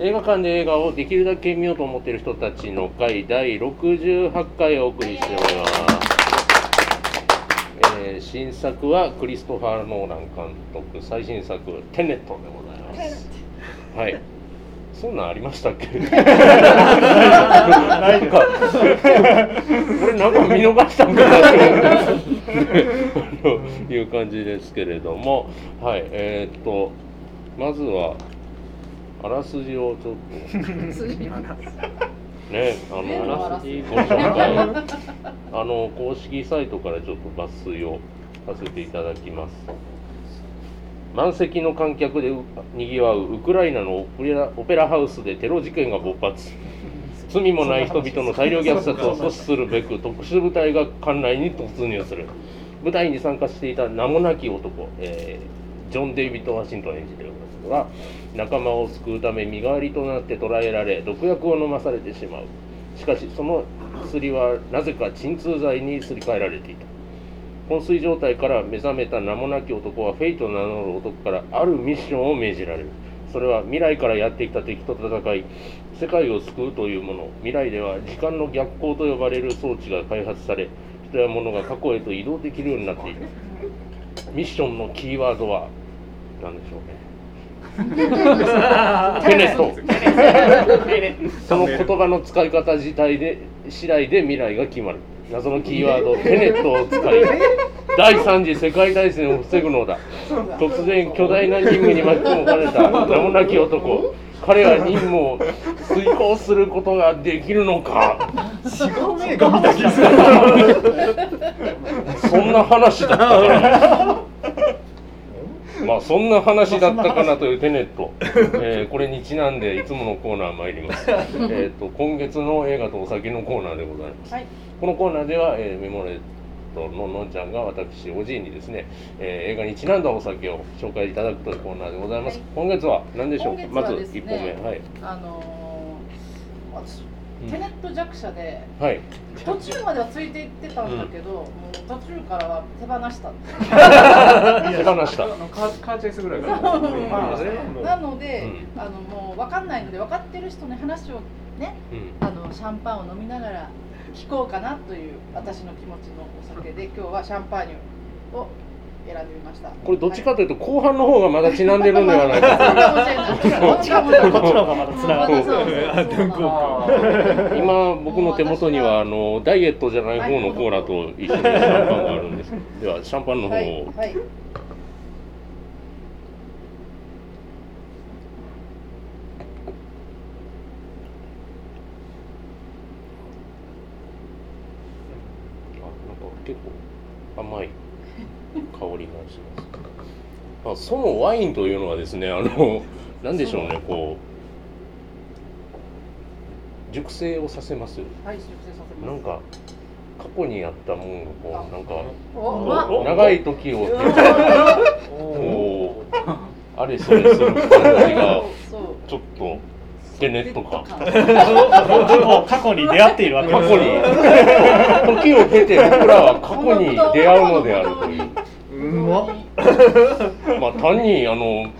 映画館で映画をできるだけ見ようと思っている人たちの会第68回をお送りしております、えー新作はクリストファー・ノーラン監督最新作「テネット」でございます。はい。そんなんありましたっけ？なんか。俺なんか見逃したんかなってあのいう感じですけれども。はい。えーっとまずはあらすじをちょっと。ねあのえあらすじ。ご紹介あの公式サイトからちょっと抜粋をさせていただきます。満席の観客でうにぎわうウクライナのオペラオペラハウスでテロ事件が勃発。罪もない人々の大量虐殺を阻止するべく特殊部隊が館内に突入する。舞台に参加していた名もなき男、えージョン・デイビッド・ワシントン演じていますが仲間を救うため身代わりとなって捕らえられ毒薬を飲まされてしまうしかしその薬はなぜか鎮痛剤にすり替えられていた。昏睡状態から目覚めた名もなき男はフェイと名乗る男からあるミッションを命じられる。それは未来からやってきた敵と戦い世界を救うというもの未来では時間の逆行と呼ばれる装置が開発され人や物が過去へと移動できるようになっている。ミッションのキーワードは何でしょうね。テネット。その言葉の使い方自体で次第で未来が決まる。謎のキーワードテネットを使い 第三次世界大戦を防ぐのだ。突然巨大な任務に巻き込まれた名もなき男。彼は任務を遂行することができるのか。そんな話だったかな まあそんな話だったかなというテネット、えーこれにちなんでいつものコーナー参ります。えーと今月の映画とお酒のコーナーでございます。はい。このコーナーでは、えーメモレットののんちゃんが私おじいにですね、えー映画にちなんだお酒を紹介いただくというコーナーでございます、はい。今月は何でしょうか？まず今月はですね1本目。はい。あのーテネット弱者ではい。途中まではついていってたんだけど、もう途中からは手放した。手放した。あのカーカーチェイスぐらいから。なので、うあのもう分かんないので分かってる人の話をねうん。あのシャンパンを飲みながら聞こうかなという私の気持ちのお酒で今日はシャンパーニュを選んでみました。これどっちかというと後半の方がまだちなんでるんではないかとどっちかっていうとこっちの方がまだつながる今僕の手元にはあのダイエットじゃない方のコーラと一緒に。シャンパンがあるんですではシャンパンの方。を、はいはい。あなんか結構甘い香りがします。あそのワインというのはですねあの なんでしょうねこう熟成をさせます。よはい修正させます。なんか過去にあったもんがこうなんか長い時を。経ておこうあれそれする感じがちょっとテネットか。過去に出会っているわけ過去に。時を経て僕らは過去に出会うのであるといううまっまあ単にあの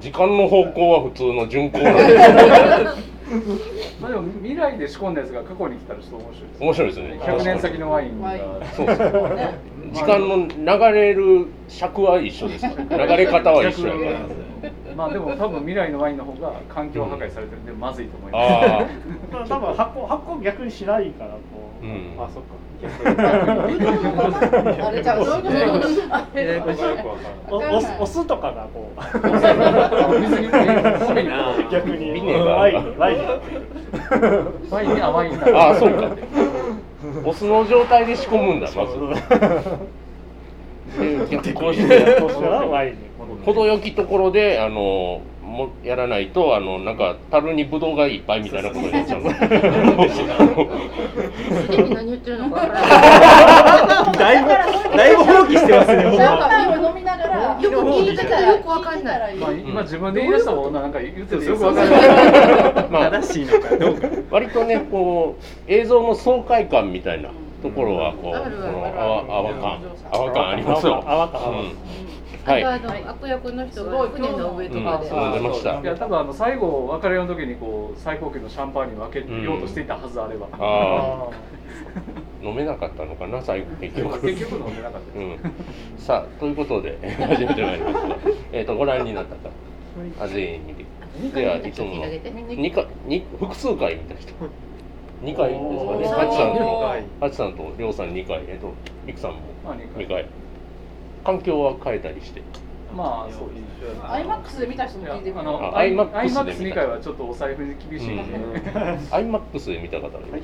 時間の方向は普通の巡航なんで。す まあでも未来で仕込んだやつが過去に来たらちょっと面白いです面白いですね。100年先のワインが。そうです。ね時間の流れる尺は一緒です。流れ方は一緒やから。まあでも多分未来のワインの方が環境破壊されてるんでまずいと思います。あまあ多分発酵発酵逆にしないからこう、うん。あそっかおお酢とかがこう逆にワインにワインにワインに甘いんだあああそうかお酢の状態で仕込むんだまず。で逆行してワイン程よきところであのもやらないとあのなんか樽にブドウがいっぱいみたいなことになっちゃう。何言ってるのかわからない。だいぶだいぶ放棄してますね僕シャンはパンを飲みながらよく聞いてたらよくわかんない。まあ今自分で言い出したもんななんか言っててよくわかんない。ま あ正しいのかどうか。割とねこう映像の爽快感みたいなところはこうこの泡泡感。泡感ありますよ。泡感う。んはい。あの悪役の人すごいが船の上とうんかで、飲んでました。いや多分あの最後別れの時にこう最高級のシャンパンに分けようとしていたはずあれば、ああ飲めなかったのかな最後。結局。結局飲んでなかったうです、ん、さあということで 始めてまいりますが、えっとご覧になった方あ全員にではいつもの二回に複数回見た人。2回ですかね。ハチさんとはいハチさんとりょうさん2回。えっとミクさんもまあ二2回環境は変えたりして。まあそうですアイマックスで見た人も聞いてみよう。あのあアイマ IMAX ックスで見た。2回はちょっとお財布に厳しい。んで、うん。iMAX で見た方いらっしゃい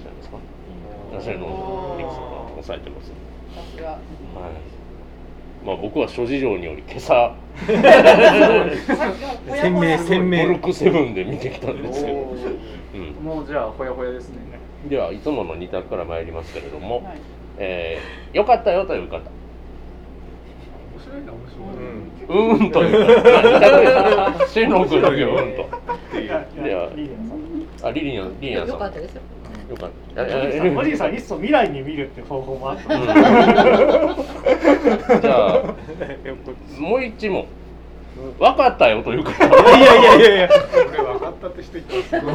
らっしゃるのおーミクさんが抑えてます。さすが。はい。まあ僕は諸事情により今朝。鮮明鮮明。ボルクセブンで見てきたんですけど、うん、もうじゃあほやほやですね。ではいつもの2択から参りますけれども、はい。えー、よかったよという方。面白いな面白い。うーんという。方2択です新郎君だけうーんとあリリアンリリアンさん。よかったですよ。よかったおじいさんおじいさんいっそ未来に見るって方法もあったうん。じゃあもう一問分かったよという方いやいやいやいや。これ分かったって人います分か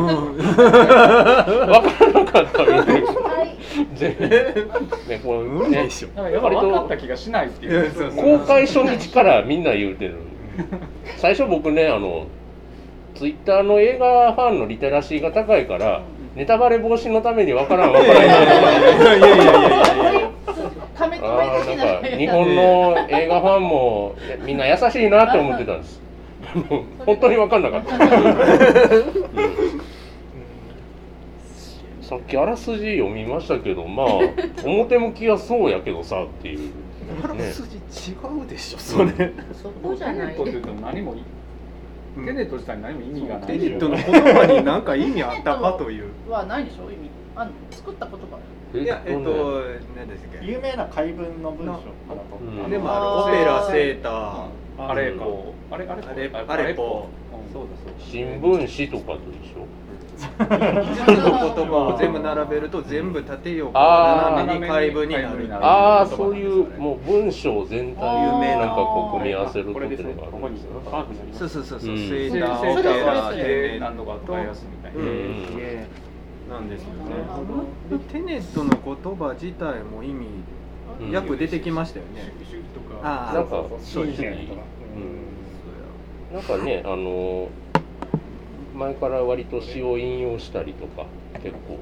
らなかったよはい全員ねこうねな。んかやっぱ分かった気がしないっていう。公開初日からみんな言うてる最初僕ねあのツイッターの映画ファンのリテラシーが高いからネタバレ防止のためにわからんわからん。いやいやいやいやためあ止めー的ななんか日本の映画ファンもみんな優しいなって思ってたんです。本当に分かんなかった、さっきあらすじ読みましたけどまあ 表向きはそうやけどさっていう、ね、筋違うでしょそれ。そこじゃない。テネットって言っても何もいテネット自体に何も意味がないテネットの言葉に何か意味あったかという。はないでしょ意味。あの作った言葉いやえっとね何でしたっ有名な解文の文章からうん。けでもあるあーオペラセーター。あれこう。あれあれあれああれぽ。うん。そうだそうだ。新聞紙とかと一緒？5つの言葉を全部並べると全部縦横斜めに解文になるああそういうもう文章全体を有名ななんかこう組み合わせるっていうのがここにあるんですよパー。クになりますそうそうそうそう。うんセセーターターオペララでで何度か使いやすいみたいなうん。うんなんですよね。でテネットの言葉自体も意味うん。約出てきましたよね。ああ。なんかそうですね。うん。なんかねあの前から割と詩を引用したりとか結構。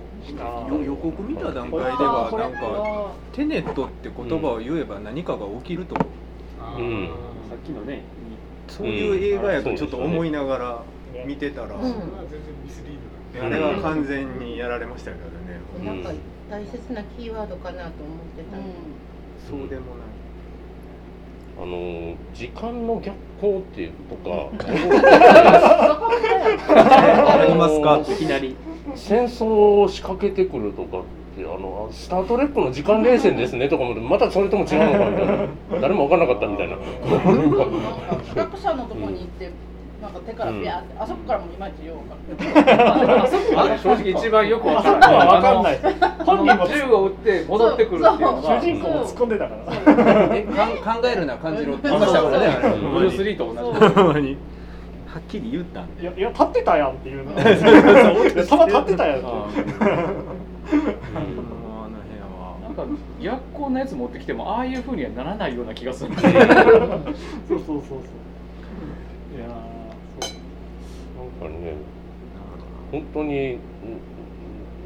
予告見た段階ではなんかテネットって言葉を言えば何かが起きると。うん。さっきのねそういう映画やとちょっと思いながら見てたら、うんあれは完全にやられましたけどね、うん。なんか大切なキーワードかなと思ってた。そうでもない。あの時間の逆行っていうとか。ありますか？いきなり。戦争を仕掛けてくるとかってあのスター・トレックの時間冷戦ですねとかもまたそれとも違うのかみたいな。誰も分からなかったみたいな。企画者のとこに行ってなんか手からビャーって、あそこからもいまいちよう分 かんない。あそこは正直一番よく分かんない。あ本人もの銃を撃って戻ってくるっていうのが。主人公も突っ込んでたからえかん考えるな感じろって。言いましたからねブルース・リーと同じ。はっきり言ったんでいやいや立ってたやんっていうの。たま立ってたやんなんか逆光のやつ持ってきてもああいうふうにはならないような気がする。そうそうそうそういやーそうなんかね本当にん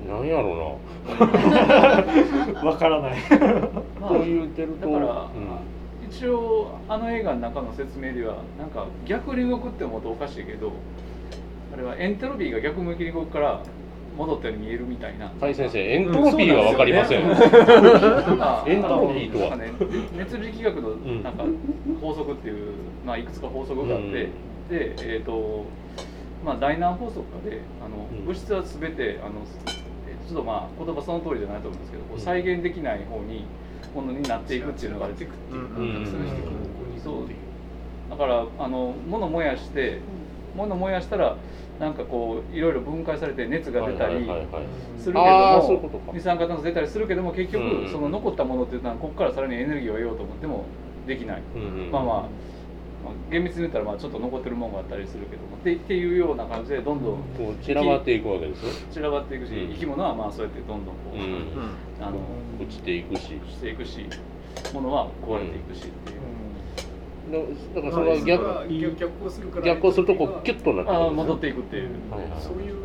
なんやろ わからない。う なこう言うてるとだから、うん。一応あの映画の中の説明ではなんか逆に動くって思うとおかしいけどあれはエントロピーが逆向きに動くから戻ったように見えるみたいな。はい先生エントロピーは分かりません、まあ エントロピーとは。ね、熱力学のん。なんか法則っていう、まあ、いくつか法則があって、うん。で、えーとまあ、大難法則かであの、うん。物質は全てあのえちょっとまあ言葉その通りじゃないと思うんですけど、こううん。再現できない方にものになっていくっていうのがあってうん。うんそう。だからあの物燃やして物燃やしたらなんかこういろいろ分解されて熱が出たりするけあーそういどもうことか。二酸化炭素出たりするけども結局うんその残ったものっていうのはここからさらにエネルギーを得ようと思ってもできない、うんうん。まあまあまあ、厳密に言ったらまあちょっと残ってるものがあったりするけどもってっていうような感じでどんどんこう散らばっていくわけですよ散らばっていくし、うん。生き物はまあそうやってどんどんこう、うん。あの落ちていくし。していくし物は壊れていくしっていう。だだからそれは逆逆逆行するから逆行するとこうキュッとなってくる。ああ戻っていくっていう、はいはいそういう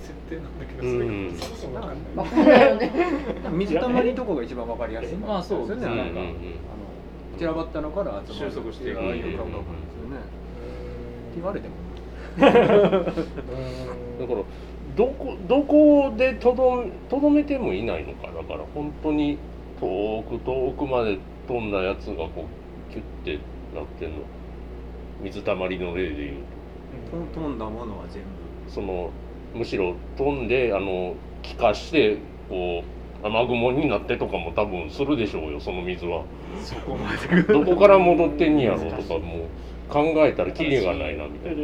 設定なんだけど、うんそれがそもそもわかんな 水たまりとかが一番わかりやすい。まあそうですね。なんか、うんうんうん。あの散らばったのから集まる。収束していく。ああいう感覚ですよね。って言われても。だからどこどこでとどとどめてもいないのか。だから本当に遠く遠くまで飛んだやつがこうキュッてなってんの。水たまりの例でいうと。飛ん。だものは全とそのむしろ飛んであの気化してこう雨雲になってとかも多分するでしょうよその水は。部そこまで。どこから戻ってんねやろうとかもう考えたらキリがないなみたいな。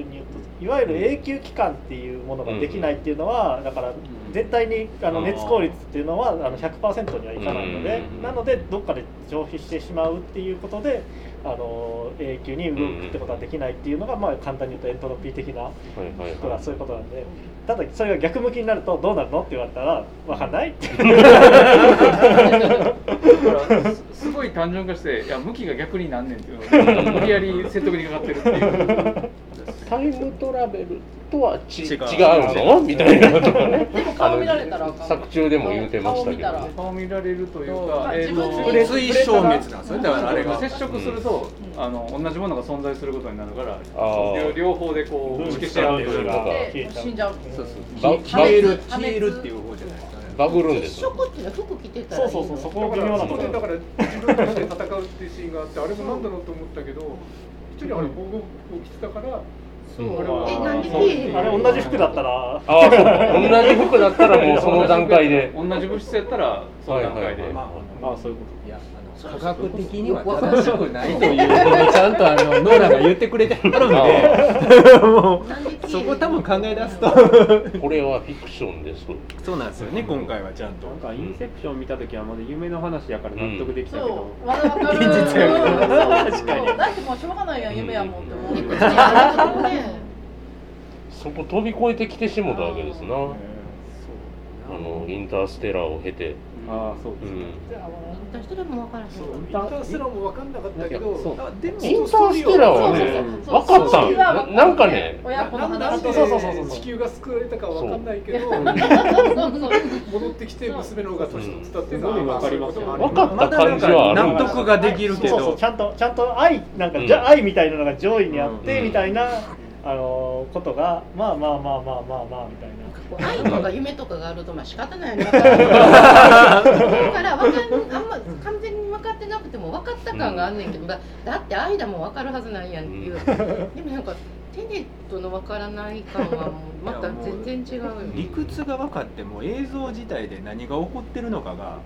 いわゆる永久期間っていうものができないっていうのは、だから絶対にあの熱効率っていうのはあの100%にはいかないので、うん。なのでどっかで消費してしまうっていうことであの永久に動くってことはできないっていうのが、まあ、簡単に言うとエントロピー的なはいはいはい。ことはそういうことなんでただそれが逆向きになるとどうなるの？って言われたら分かんないって。すごい単純化していや向きが逆になんねんっていう無理やり説得にかかってるっていう。タイムトラベルとはち違違ううの？みたいなとかね。でも顔見られたら作中でも言うてましたけど。顔見顔見られるというか、えー自分とで水消滅なんですよね。だからあれが。接触すると、うん。あの同じものが存在することになるから両両方でこう打ち消し合うというか。死んじゃう。そうバそう。消える消えるっていう方じゃないですかねバグるんで接すよ。触っていうのは服着てたらいうそそうそうそこだから微妙なところそこでだから自分として戦うっていうシーンがあってあれもなんだろうと思ったけど一人あれ防護服を着てたからえなんでそう。着えへんあれ同じ服だったら。ああそう。同じ服だったらもうその段階で。同じ物質やったらその段階で、はいはいはい。まああそういうこいや科学的には正しくない。というのをちゃんとあのノーラが言ってくれてはるんで。そこ多分考え出すと。これはフィクションです。そうなんですよね今回はちゃんと。なんかインセプション見た時はまだ夢の話やから納得できたけそど、うまだわかる。現実やからうん確かに。だってもうしょうがないやん夢やもんって思そこ飛び越えてきてしもたわけですな。あのインターステラーを経て。ああそうですね、うん私でも分からへんインターステラーも分かんなかったけどそう。あでもインターステラーはねそう分かったん。そうそうななんかね親子でそうそうそうそう。地球が救われたかは分かんないけどそう。そう 戻ってきて娘の方が年取ってたっていうのは、うん。まあそういうこともある。分かった感じは納得ができるけそうそうどちゃんとちゃんと愛なんか、愛みたいなのが上位にあって、うん。みたいなあのことがまあまあまあまあまあまあみたいな。愛とか夢とかがあるとまあ仕方ないよね分か。らんだから分かんあんま完全に分かってなくても分かった感があんねんけどだだって愛だもん分かるはずないやんっていう、でもなんかテネットの分からない感はもうまた全然違うよ理屈が分かっても映像自体で何が起こってるのかが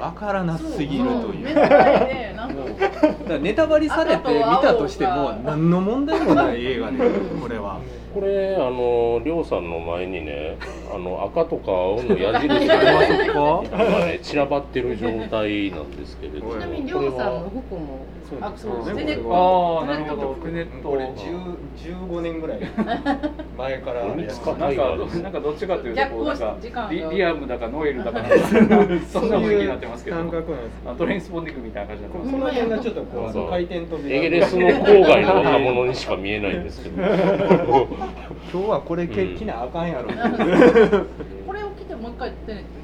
分からなすぎるという。目の前でなんか。だからネタバレされて見たとしても何の問題もない映画でこれは。これあのりょうさんの前にねあの赤とか青の矢印が ね。散らばってる状態なんですけれども。ちなみにりこれょうさんのは服もあそうそうね。ああなるほど。テネットこれ10 15年ぐらい。前から。なんかなんかどっちかというとこうなんかリリアムだかノエルだかそんな雰囲気になってますけど。感覚なんですあトレインスポンディングみたいな感じになってますこの辺がちょっとこう回転飛びエゲレスの郊外の若者にしか見えないんですけど。今日はこれ着なあかんやろ これを着てもう一回テネット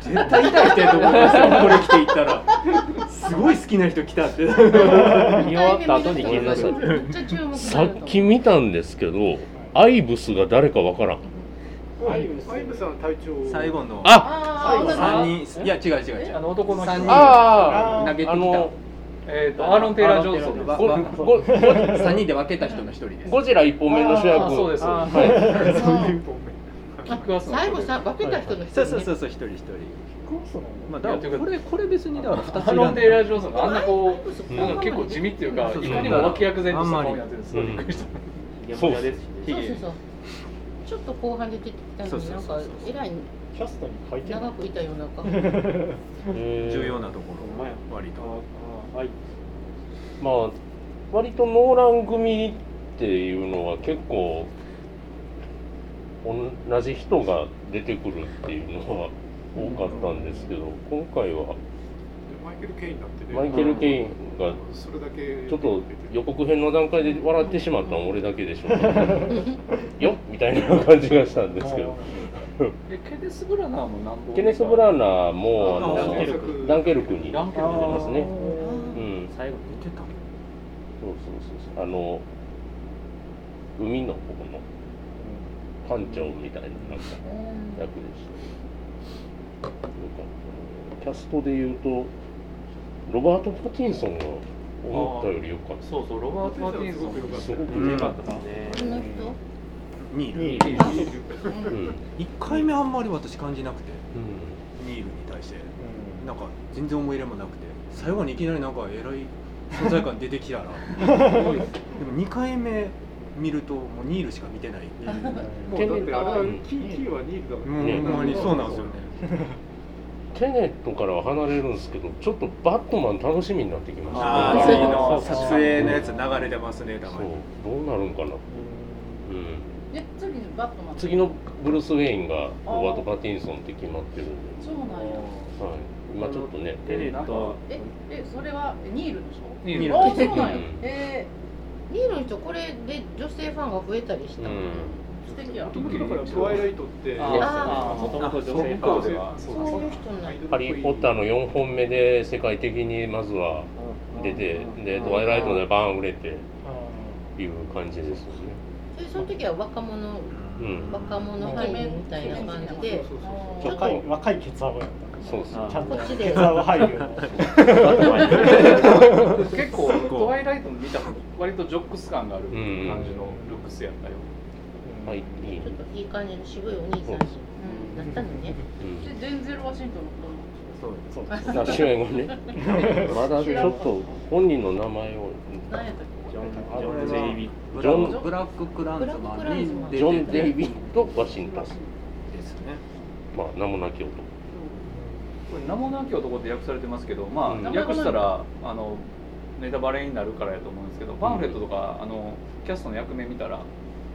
絶対痛い人やと思いますよこれ着ていったら。すごい好きな人来たって。見終わった後にめ聞いたさっき見たんですけどアイブスが誰かわからん。アイブさん隊長。最後の。あ三人。いや違う違う違う。あの男の人。三人。あ投げてきた。あのえっとアーロン・テイラー・ジョンソン。ですわごごご3人で分けた人の一人です。ゴジラ一本目の主役。あそうです。ははい。いキッ最後さ分けた人の人そうそうそうそう一人一人。まあだからこれこれ別にだから2つアーロン・テイラー・ジョンソンがあんなこううなんか結構地味っていうかいかにも脇役前としたってるんですごいびっくりそうそうそうちょっと後半で出てきたのになんかえらいキャストに書いて長くいたような重要なところ。割と。ああはい。まあ割とノーラン組っていうのは結構同じ人が出てくるっていうのは多かったんですけど今回はマイケル・ケインだってねマイケル・ケインがそれだけちょっと予告編の段階で笑ってしまったのは俺だけでしょうね。よっみたいな感じがしたんですけど。えケネス・ブラナーも何本ケネス・ブラーナーもあのダンケルクダンケルクに。出ダンケルクますね。あうん。最後に出てた。そうそうそうそう。あの海の方の艦長みたいななんか役でしたなんかキャストでいうとロバート・パティンソンが思ったより良かった。そうそうロバート・パティンソンすごくうん良かっよかった。たですねこの人？ニール。ニ1うんうん。回目あんまり私感じなくてうん。ニールに対して。うん。なんか全然思い入れもなくて最後にいきなりなんかえらい存在感出てきたら。でも2回目見るともうニールしか見てない。もうだってあれはキーキーはニールだもんね、ほんまにそうなんですよね。テネットからは離れるんですけどちょっとバットマン楽しみになってきました、ね、の撮影のやつ流れてますねたまに。そうどうなるんかな。うん。次の次のブルース・ウェインがロバート・パティンソンって決まってる。んでそうなんや。はい。今ちょっとねテネットええそれはニールでしょ？ニールあそう、え2位の人これで女性ファンが増えたりした、うん。素敵や。トワイライトって、ああもともと女性ファン。ではそういう人なんやっぱり・ポッターの4本目で世界的にまずは出てで「トワイライト」でバーン売れていう感じですよね。そその時は若者、うん、若者ファンみたいな感じで若い若いケツアゴやったそうそうあたちゃんと 結構トワイライトの見た割とジョックス感がある感うん。じのルックスやったよ。はいいい。ちょっといい感じの渋いお兄さんになったのね。うん。でデンゼル・ワシントンのそうだから主演をね。まだちょっと本人の名前を。子供何やったっジョンジョン・デイビッブジョンラブラッククランズマンジョン・デイビッド・ワシントン。ですね。まあ名もなき男これ名もなき男って訳されてますけどまうん。あ訳したらあのネタバレになるからやと思うんですけどパンフレットとかあのキャストの役名見たら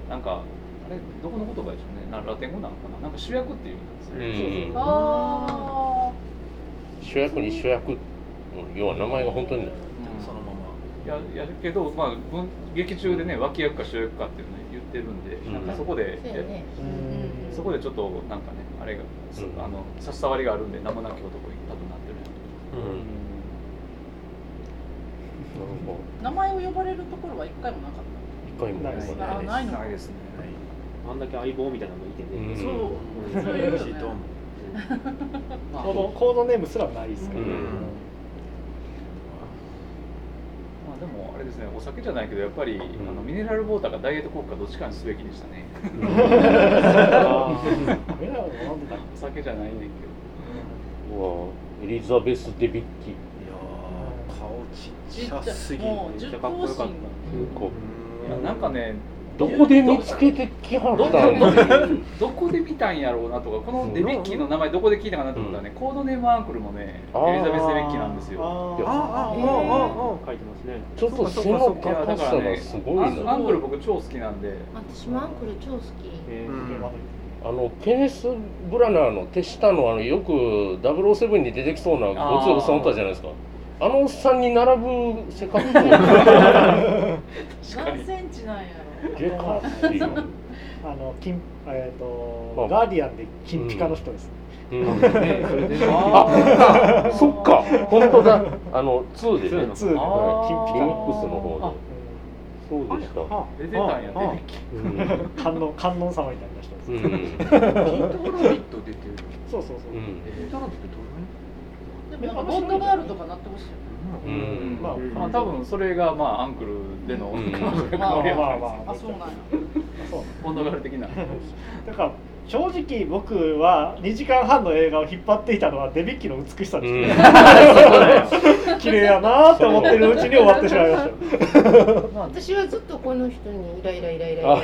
なんかあれどこの言葉でしょうね？なラテン語なのかな？なんか主役っていう意味なん。ですね、うんあ主役に主役要は名前が本当に。そのまま。いややるけど、まあ、文劇中でね脇役か主役かっていうのを言ってるんで、うん。なんかそこで、そこでちょっとなんかねあれが、うん。あの差し障りがあるんで名もなき男多分なってる。うん。ー名前を呼ばれるところは一回もなかっ一回もないです。ねあないの。ないですね。あんだけ相棒みたいなのがいてね、うん。たそう。うしいと思うまあコードコードネームすらないですから、うん。まあでもあれですねお酒じゃないけどやっぱり、あのミネラルウォーターがダイエット効果どっちかにすべきでしたね あーダメだよ飲んでたお酒じゃないねんけうわエリザベス・デビッキいやー顔ちっちゃすぎもうめっちゃかっこよかった。こどいやなんかねどこで見つけてきはったんだっていうどこで見たんやろうなとかこのデビッキーの名前どこで聞いたかなと思ったらね、コードネームアンクルもねあー。エリザベス・デビッキーなんですよ。あああああああ書いてますね。ちょっと背のいやだ高さからねがすごいアンなアンクル僕超好きなんで。私もアンクル超好き。えーうんあのケネス・ブラナーの手下のあのよく007に出てきそうなごついおっさんおったじゃないですか。あのおっさんに並ぶ背格好た何センチなんやろ。でかいう、あの金えっ、とあ。ガーディアンで金ピカの人です、うん、ねそれであそっか。本当だ。あの2でね。2のツーで。はい。金ピカキングスの方あ。でそうでした出てたんやデビッキーうん観音観音様みたいな人です、うん。ピントラビット出てるそうそうそう、うん。ピントラビットどでもなんかボンドガールとかなってほしいようねん。まあまあ多分それがまあアンクルでの、うん。まあまあまああそうなんや。そう。ドガール的な。だから正直僕は2時間半の映画を引っ張っていたのはデビッキの美しさです、うん。綺麗やなと思ってるうちに終わってしまいました。よ私はずっとこの人にイライライライライあ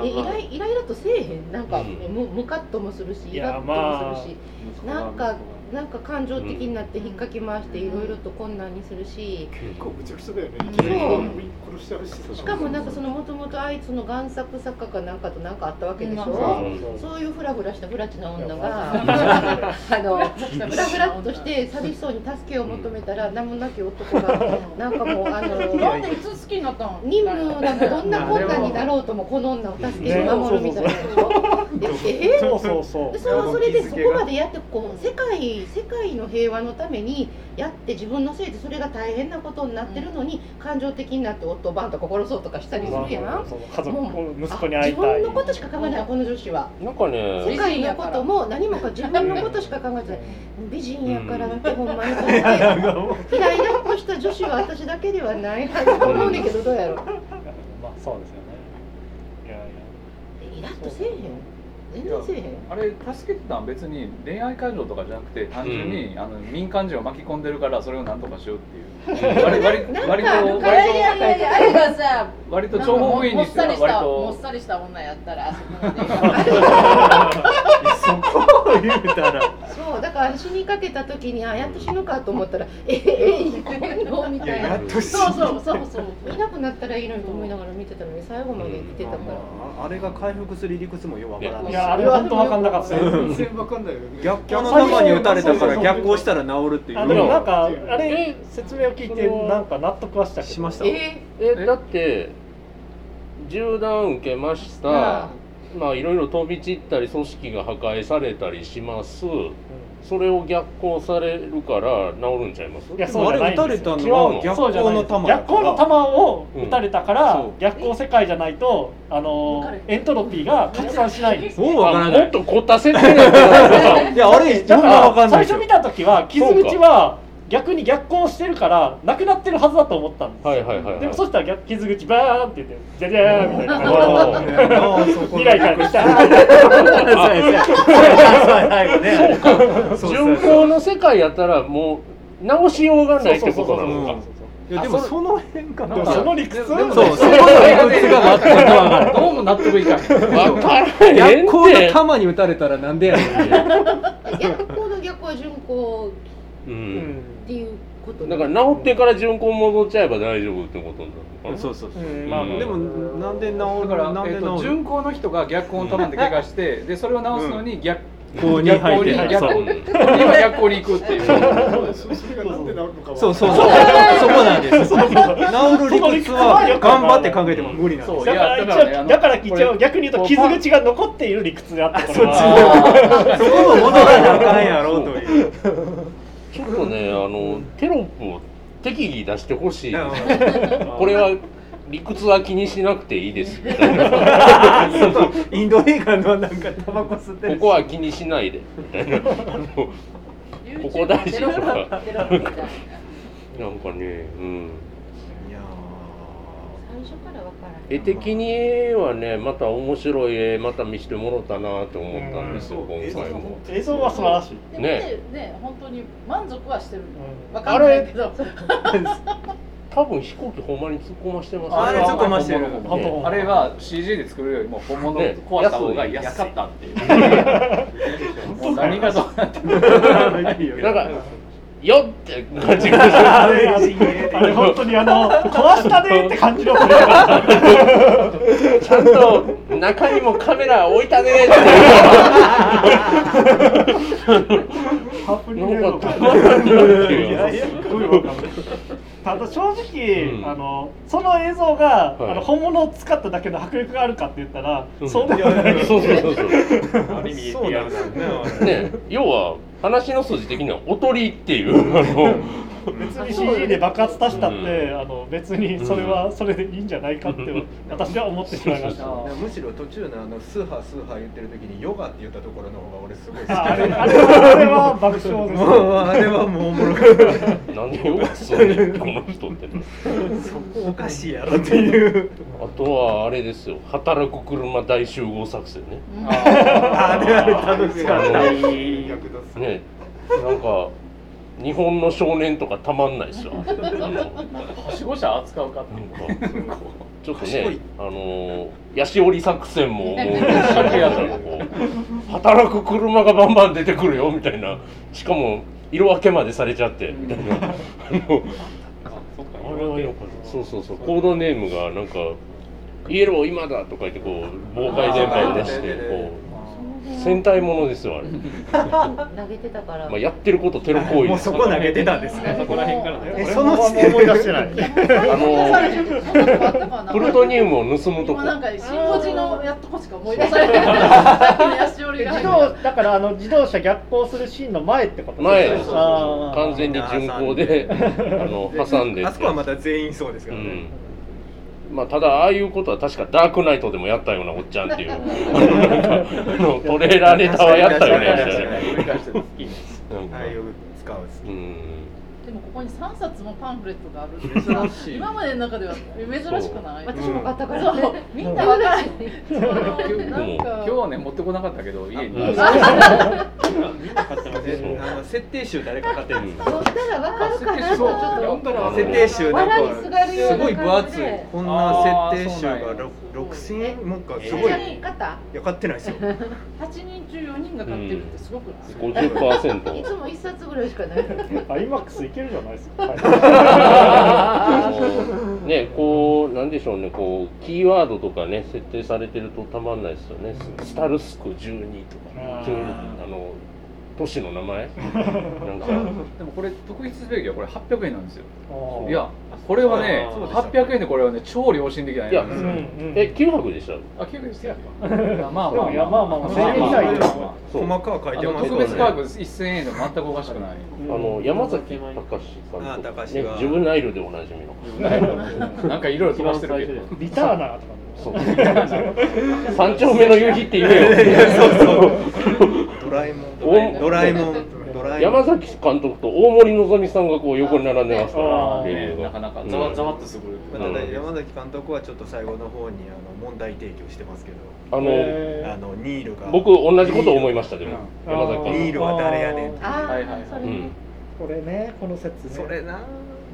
あえイライイライラとせえへんなんか、うんむムカッともするしイいやラッともするし、なんかなんか感情的になって引っかき回していろいろと困難にするし。結構むちゃくちゃだよね。う。んいきなり殺しちゃうししかもなんかそのもともとあいつの贋作作家かなんかとなんかあったわけでしょ、うん。そう。いうフラフラしたフラチな女があのフラフラっとして寂しそうに助けを求めたら名もなき男がなんかもうあのなんでいつ好きになったの任務がどんな困難になろうともこの女を助けて守るみたいなでしょでえそうそうそう。でそれはそれでそこまでやってこう世界世界の平和のためにやって自分のせいでそれが大変なことになってるのに感情的になって夫をバンとか殺そうとかしたりするやん。家族もう息子に会い自たい。分のことしか考えないこの女子は。なんかね世界のことも何もか自分のことしか考えてない。美人やからってほんまに。とってイライラっとした女子は私だけではないはずと思うねんけどどうやろまあそうですよね。いやいや。イラッとせえへん全然せえへんあれ助けてたのは別に恋愛感情とかじゃなくて単純に、あの民間人を巻き込んでるからそれを何とかしようっていう。割割なんか割と割といやいやいやいやあれがさ割と情報部員にしては割もっさりしたもっとさりした女やったらあそこまで。そこ？を言うたら。そうだから死にかけた時にあやっと死ぬかと思ったらえええ行くの？みたいな。そうそうそうそう。いなくなったらいいのにと思いながら見てたのに最後まで生きてたからああれが回復する理屈もよくわからないいやあれは本当わかんなかった全然わかん。ないよね逆光の玉に打たれたから逆光したら治るっていう。あでもなんかあれ説明を聞いてなんか納得はしたけど。しました。ええだって銃弾受けました。あまあいろいろ飛び散ったり組織が破壊されたりします。それを逆行されるから治るんちゃいます？いやそうじゃないんですよ。あれ撃たれたのは逆そうじゃない光の玉や逆光の玉を撃たれたから、そう。逆光世界じゃないとあのエントロピーが拡散しないんですよ。そうわからあないもっとこたせてるやつだ いやあれ最初見た時は傷口は逆に逆光してるからなくなってるはずだと思ったんです。よはいはいはいはい。でもそしたら逆傷口バーンって言ってじゃじゃーんみたいな未来から来た。巡航の世界やったらもう直しようがないってことなのか。いやでもその辺かなでもその理屈そうその理屈が全くわからん。どうも納得いかない分からへん逆光のって玉に打たれたらなんでやねん逆光の逆は巡光ううん。んっていうことだから治ってから巡航戻っちゃえば大丈夫ってことになるのかな。そうそうそう。うん。まあうんでもなんで治るだから、なんでえっと、巡航の人が逆光の玉で怪我して でそれを直すのに逆逆光に入って。逆光今逆光に行くっていう。そそれがなんで治るのかはそう。そう。そうそこなんです治る理屈は頑張って考えても無理なんです。そう。だから一いやだからねあの応だから一応逆に言うと傷口が残っている理屈であったから。あそこも戻らなあかんやろうという ちょっとねあのテロップを適宜出してほしい。うん。これは理屈は気にしなくていいです。みたいなインド映画のなんかタバコ吸ってるここは気にしないで。みたいなここ大事とかなんかねうん初から分から絵的にはねまた面白い絵また見せてもろたなって思ったんですようん。今回も。映像は素晴らしい。でねね。本当に満足はしてる。うん。わかんないけど。多分飛行機ほんまに突っ込ましてますあれ突っ込ましてる。本物本物あれは CG で作るよりも本物壊した方が安かったっていう。もう何がどうなってる なんかよって感じあがれあれ本当にあの壊したねって感じのちゃんと中にもカメラ置いたねって。ハプニングなんかただ正直、うんあのその映像が、はい。あの本物を使っただけの迫力があるかって言ったら、うん。そうではない。そうそうそうそう。ある意味そうなんですよね。ね要は話の筋的にはおとりっていうあの別に CG で爆発させたって、うん。あの別にそれはそれでいいんじゃないかって 私は思ってしまいました。むしろ途中のあのスーハースーハー言ってる時にヨガって言ったところの方が俺すごい好き。ああれあれはあれは爆笑です、もうあれはもうおもろかった何をすんねんこの人ってそこおかしいやろっていう。あとはあれですよ。働く車大集合作戦ね。あれあれ楽しかった。ねなんか日本の少年とかたまんないですよはしご車扱うかってなんかちょっとねあのヤシ折り作戦ももう一緒にやった働く車がバンバン出てくるよみたいな。しかも色分けまでされちゃってみたいな。あのそうそうそう。コードネームがなんか「イエロー今だ!」とか言ってこう妨害電波を出してこう戦隊ものですよあれ、投げてたから、まあ、やってることテロ行為ですもうそこ投げてたんですね。そこら辺からだよ。ええそのその思い出してない。あのプルトニウムを盗むとこ。今なんか新五時のやっとこしか思い出されない自動だからあの自動車逆行するシーンの前ってこと前完全に巡航で あの挟んであそこはまた全員そうですからね、うんまあ、ただああいうことは確かダークナイトでもやったようなおっちゃんっていう。あのトレーラーネタはやったよね。み たいなここに3冊もパンフレットがあるっていうのは今までの中では珍しくない。私も買ったから。そう。みんな分からない。今か日はね持ってこなかったけど家に。うんみんな買ってますでねあの設定集誰か買ってるんですかそしたら分かるかなと設定集なんかすごい分厚い。こんな設定集があー。そうなんや6000円もんかすすごいい買ったや買ってないですよ8人中4人が買ってるってすごくない、50%いつも一冊ぐらいしかない。アイマックスいけるじゃないですか、あ のねこうなんでしょうねこうキーワードとかね設定されてるとたまんないですよね。ススタルスク12とかあー。12あの都市の名前？なんか。でもこれ特筆すべきはこれ800円なんですよ。いやこれはねそうでした800円でこれはね超良心的な絵なんですよ。うんうん。え9泊でした？あ900円ですよ。まあまあまあまあ。まあまあまあ1000円以内でそう細かく書いあます特別価格1000円でも全くおかしくない。あの山崎隆さんあとか、ね隆が、ジュブナイルでおなじみの。なんかいろいろ飛ばしてるけど。リターナー三丁目の夕日って言えよ。そうそう。ドラえもん。おドラえもん。ドラえもん。山崎監督と大森のぞみさんがこう横に並んでますから、あー。レビューがなかなか。ざわざわっとするまあただ山崎監督はちょっと最後の方にあの問題提起をしてますけど。あのへあのニールが。僕同じことを思いましたでも。うん山崎監督。ニールは誰やねんはいはいはい。それね、これね。この説ね。それな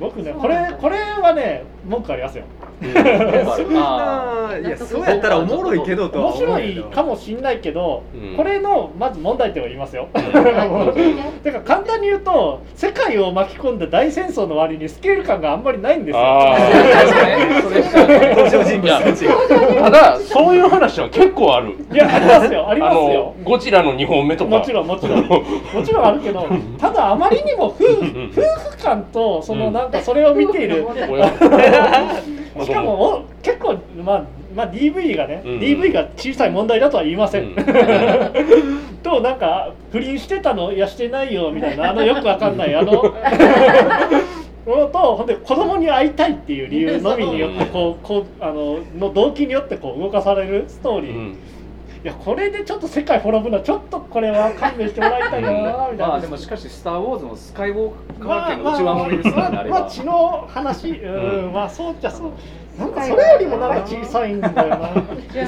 僕ねこれこれはね文句ありますよ。そんないやそうやったらおもろいけどとは面白いかもしんないけど、うん。これのまず問題点を言いますよ。うん。てか簡単に言うと世界を巻き込んで大戦争の割にスケール感があんまりないんですよ。ただそういう話は結構ある。いやありますよ。ありあますよ。の。ゴジラの2本目とか。もちろんもちろん。もちろんあるけどただあまりにも夫婦ん。夫婦感とそのうんなんかそれを見ている。親。しかもお結構まあまあ DV がね、うん。DV が小さい問題だとは言いません、うん。となんか不倫してたの？いやしてないよみたいなあのよくわかんないあの。ものとほんで子供に会いたいっていう理由のみによってこうこうあのの動機によってこう動かされるストーリー、いうんやこれでちょっと世界滅ぶのはちょっとこれは勘弁してもらいたいなみたいな、まあでもしかし「スター・ウォーズ」のスカイウォーカー家の内輪もめですからねあれはまあ血の話うん、うんまあそうじゃそう。なんかそれよりもなんか小さいんだよな。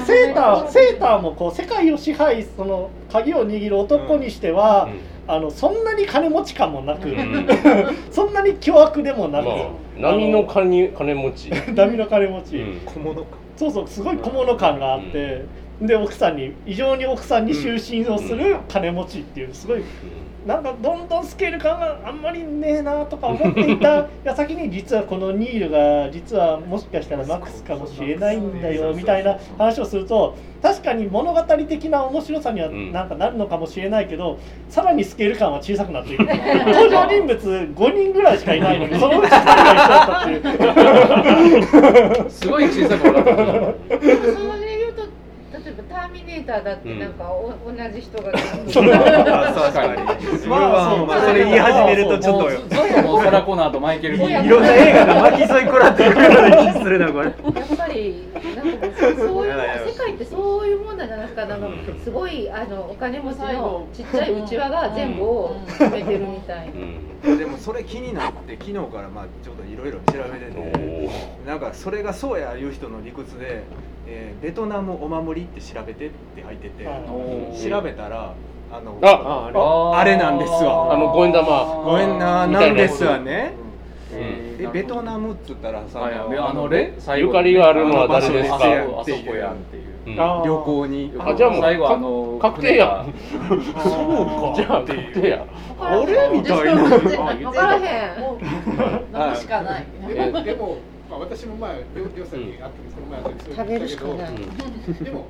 セーターセーターもこう世界を支配その鍵を握る男にしては、あのそんなに金持ち感もなく、うん。そんなに巨悪でもなく、まあ波の金金持ち、ダミの金持ち、うん。小物かそうそうすごい小物感があって、で奥さんに異常に奥さんに就寝をする金持ちっていうすごいなんかどんどんスケール感があんまりねえなとか思っていた。矢先に実はこのニールが実はもしかしたらマックスかもしれないんだよみたいな話をすると確かに物語的な面白さにはうん。なんかなるのかもしれないけどさらにスケール感は小さくなっていく。登場人物5人ぐらいしかいないのに そのうち2人が一緒だったっていう。すごい小さく笑ってたえば「ターミネーター」だってなんかお、同じ人があ 確かに。それはまあそれ言い始めるとちょっともうずっともうサラ・コナーとマイケル・いろんな映画が巻き添え食らってくるような気するなこれやっぱりなんかそうそういう世界ってそういうもんなんじゃないですかなんかうんすごいあのお金持ちのちっちゃい内輪が全部を決めてるみたいな。うん。でもそれ気になって昨日からまあちょっといろいろ調べておてー。なんかそれがそうやいう人の理屈で、えーベトナムお守りって調べてって入っててはい。調べたらあのあああれなんですわ。あの五円玉ごめんななんですわね。うん。でベトナムっつったらさ、あのゆかりがあるのは誰ですか？あそこあそこやんっていう。旅行に。あじゃあもう最後あの確定や。そうか。じゃあ確定や。俺みたいな。分からへん。もう飲むしかない。でもでも、まあ、私も前りょりょうさんに会った時その前会った時そう食べるしか言ったけどでも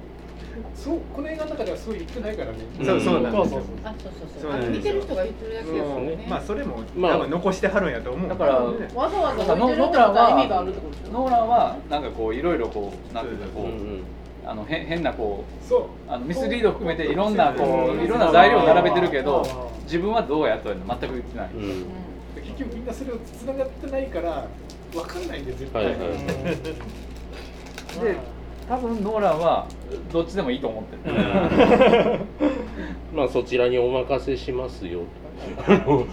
そうこの映画の中ではそう言ってないからね。そうそうなんですよ。あそうそうそそううあなんですよ。見てる人が言ってるだけですよね。まあそれもまあ多分残してはるんやと思う。だからねわざわざなんか置いてるってことは意味があるってことでしょ。ノーランはなんかこういろいろこうなんていうかこう、うんうん。あの変変なこそう。うあのミスリード含めていろんなこういろんな材料を並べてるけど自分はどうやとは全く言ってない、うん結局みんなそれをつながってないから分かんないんで絶対、はいはい。で多分ノーランはどっちでもいいと思ってる、まあそちらにお任せしますよ。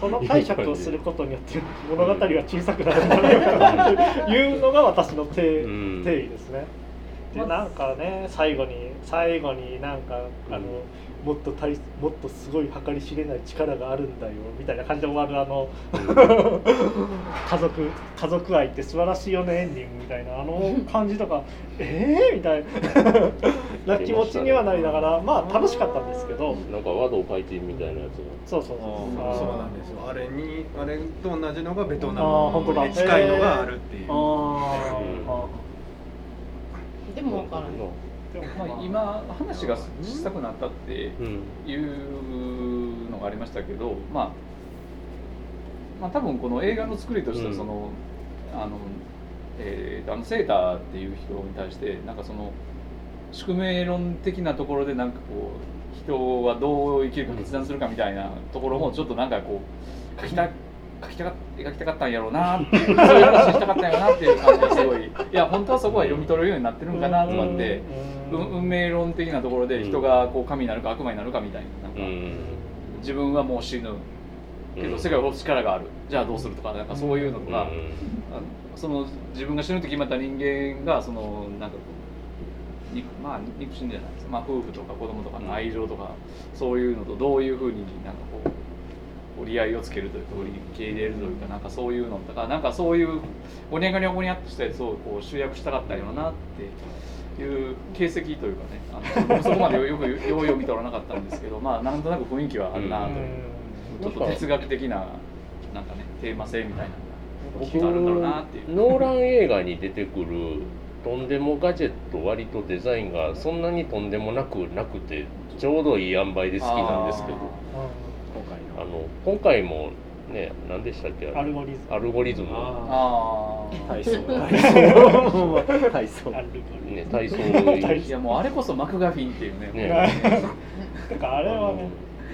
その解釈をすることによって物語が小さくなるんじゃないかなというのが私の定,、うん。定義ですね。でなんかね最後に最後になんかあのもっと大もっとすごい計り知れない力があるんだよみたいな感じで終わるあの 家族家族愛って素晴らしいよねエンディングみたいなあの感じとかええー、みたいな な気持ちにはなりながらまあ楽しかったんですけど。なんか和道開店みたいなやつそうそうそう。そうなんですよ。あれにあれと同じのがベトナあー本当だ。ムに近いのがあるっていう。あー。あでも分からん。ーでもまあ、今話が小さくなったってうんいうのがありましたけど、まあ、まあ多分この映画の作りとしてはその、あのえーあのセーターっていう人に対してなんかその宿命論的なところでなんかこう人はどう生きるか決断するかみたいなところもちょっとなんかこう書きた書きたか描きたかったんやろうなっていうそういう話したかったんやろうなっていう感じがすごいいや本当はそこは読み取れるようになってるんかなとかって。運運命論的なところで人がこう神になるか悪魔になるかみたいな。なんかうん。自分はもう死ぬ。けど世界を滅ぼす力がある。じゃあどうするとかなんかそういうのとか、あその自分が死ぬと決まった人間がそのなんかこう肉まあ肉親じゃない。ですまあ夫婦とか子供とかの愛情とか、そういうのとどういうふうになんかこう折り合いをつけるというか折り受け入れるというかなんかそういうのとかなんかそういうごにゃごにゃごにゃっとしたやつをこう集約したかったよなっていう形跡というかねあのそこまでよくよう読み取らなかったんですけどまあなんとなく雰囲気はあるなと、ちょっと哲学的ななんかねテーマ性みたいなのがきっとあるんだろうなっていう。ノーラン映画に出てくるとんでもガジェット割とデザインがそんなにとんでもなくなくてちょうどいい塩梅で好きなんですけど。あの今回もね何でしたっけ？あれアルゴリズム。アルゴリズム。ああ体操。体操。ね体操。いやもうあれこそマクガフィンっていうね。ね。だからあれはね